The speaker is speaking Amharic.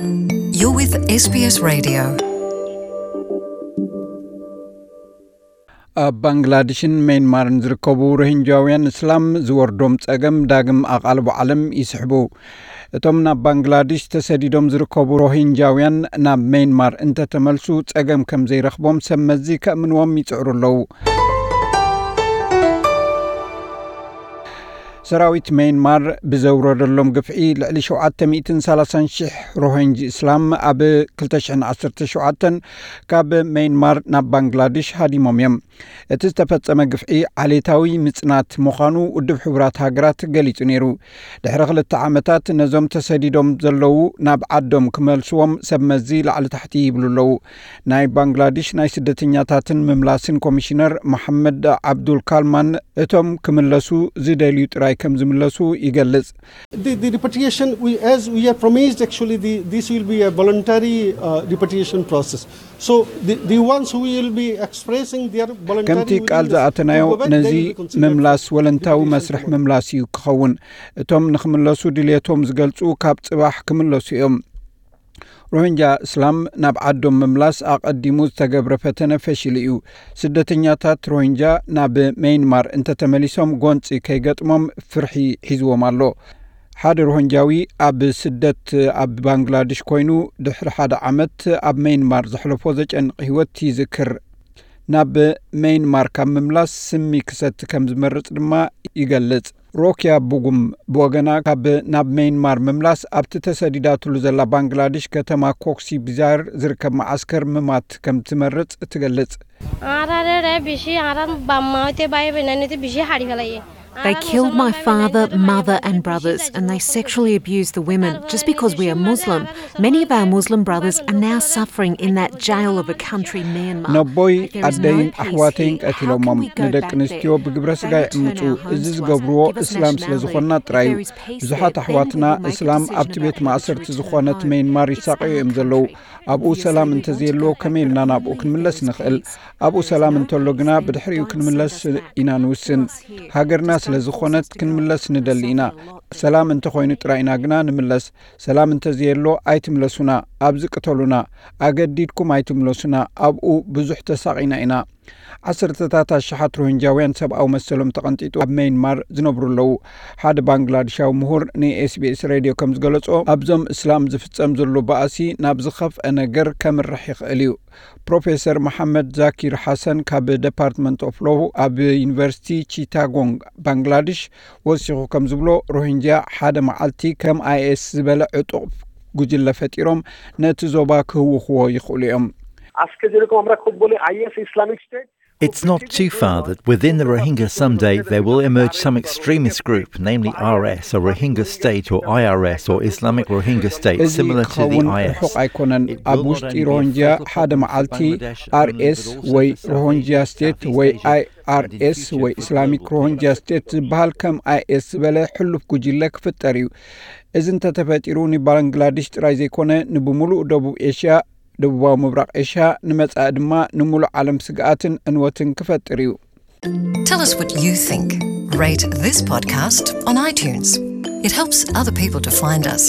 You're with SBS Radio. ኣብ ባንግላዴሽን ሜንማርን ዝርከቡ ሮሂንጃውያን እስላም ዝወርዶም ጸገም ዳግም ኣቓልቦ ዓለም ይስሕቡ እቶም ናብ ባንግላዴሽ ተሰዲዶም ዝርከቡ ሮሂንጃውያን ናብ ሜንማር እንተተመልሱ ጸገም ከም ዘይረኽቦም ሰብ መዚ ከእምንዎም ይጽዕሩ ኣለዉ ሰራዊት ሜንማር ብዘውረደሎም ግፍዒ ልዕሊ 730,000 ሮሂንጂ እስላም ኣብ 217 ካብ ሜንማር ናብ ባንግላዴሽ ሃዲሞም እዮም። እቲ ዝተፈጸመ ግፍዒ ዓሌታዊ ምጽናት ምዃኑ ውድብ ሕቡራት ሃገራት ገሊጹ ነይሩ። ድሕሪ ክልተ ዓመታት ነዞም ተሰዲዶም ዘለዉ ናብ ዓዶም ክመልስዎም ሰብ መዚ ላዕሊ ታሕቲ ይብሉ ኣለዉ። ናይ ባንግላዴሽ ናይ ስደተኛታትን ምምላስን ኮሚሽነር መሓመድ ዓብዱልካልማን እቶም ክምለሱ ዝደልዩ ጥራይ ከም ዝምለሱ ይገልጽ ከምቲ ቃል ዝኣተናዮ ነዚ ምምላስ ወለንታዊ መስርሕ ምምላስ እዩ ክኸውን እቶም ንኽምለሱ ድልቶም ዝገልጹ ካብ ጽባሕ ክምለሱ እዮም ሮሂንጃ እስላም ናብ ዓዶም ምምላስ ኣቐዲሙ ዝተገብረ ፈተነ ፈሽሉ እዩ። ስደተኛታት ሮሂንጃ ናብ ሜይንማር እንተተመሊሶም ጐንፂ ከይገጥሞም ፍርሒ ሒዝዎም ኣሎ። ሓደ ሮሂንጃዊ ኣብ ስደት ኣብ ባንግላዴሽ ኮይኑ ድሕሪ ሓደ ዓመት ኣብ ሜይንማር ዘሕለፎ ዘጨንቂ ህይወት ይዝክር። ናብ ሜይንማር ካብ ምምላስ ስሚ ክሰቲ ከም ዝመርጽ ድማ ይገልጽ። ሮክያ ቡጉም ብወገና ካብ ናብ ሜይንማር ምምላስ ኣብቲ ተሰዲዳትሉ ዘላ ባንግላዴሽ ከተማ ኮክሲ ቢዛር ዝርከብ መዓስከር ምማት ከም ትመርጽ ትገልጽ They killed my father, mother, and brothers, and they sexually abused the women just because we are Muslim. Many of our Muslim brothers are now suffering in that jail of a country, Myanmar. ነቦይ ኣደይን ኣሕዋተይን ቀቲሎሞም ንደቂ ኣንስትዮ ብግብረ ስጋ ይዕምፁ እዚ ዝገብርዎ እስላም ስለ ዝኾንና ጥራይ እዩ ብዙሓት ኣሕዋትና እስላም ኣብቲ ቤት ማእሰርቲ ዝኾነት ሜንማር ይሳቀዩ እዮም ዘለዉ ኣብኡ ሰላም እንተዘየለዎ ከመይ ኢልና ናብኡ ክንምለስ ንኽእል ኣብኡ ሰላም እንተሎ ግና ብድሕሪኡ ክንምለስ ኢና ንውስን ሃገርና ስለ ዝኾነት ክንምለስ ንደሊ ኢና። ሰላም እንተ ኾይኑ ጥራይና ግና ንምለስ። ሰላም እንተዘየሎ ኣይትምለሱና ኣብዚ ቅተሉና ኣገዲድኩም ኣይትምለሱና ኣብኡ ብዙሕ ተሳቒና ኢና ዓሰርተታት ኣሸሓት ሮሂንጃውያን ሰብኣዊ መሰሎም ተቐንጢጡ ኣብ ሜይንማር ዝነብሩ ኣለዉ። ሓደ ባንግላዴሻዊ ምሁር ንኤስቢኤስ ሬድዮ ከም ዝገለጾ ኣብዞም እስላም ዝፍጸም ዘሎ በእሲ ናብ ዝኸፍአ ነገር ከምርሕ ይኽእል እዩ። ፕሮፌሰር መሓመድ ዛኪር ሓሰን ካብ Department of Law ኣብ ዩኒቨርሲቲ ቺታጎንግ ባንግላዴሽ ወሲኹ ከም ዝብሎ ሮሂንጃ ሓደ መዓልቲ ከም ኣይኤስ ዝበለ ዕጡቕ ጉጅለ ፈጢሮም ነቲ ዞባ ክህውኽዎ ይኽእሉ እዮም It's not too far that within the Rohingya someday there will emerge some extremist group, namely RS or Rohingya State or IRS or Islamic Rohingya State, similar to the IS. ኣብ ውሽጢ ሮሂንጃ ሓደ አርኤስ ወይ Islamic Rohingya State ዝበሃል ከም ኣይኤስ ዝበለ ሕሉፍ ጉጅለ ክፍጠር እዩ እዚ እንተተፈጢሩ ንባንግላዴሽ ጥራይ ዘይኮነ ንብምሉእ ደቡብ ኤሽያ ደቡባዊ ምብራቅ ኤሽያ ንመጻኢ ድማ ንሙሉእ ዓለም ስግኣትን ዕንወትን ክፈጥር እዩ Tell us what you think. Rate this podcast on iTunes. It helps other people to find us.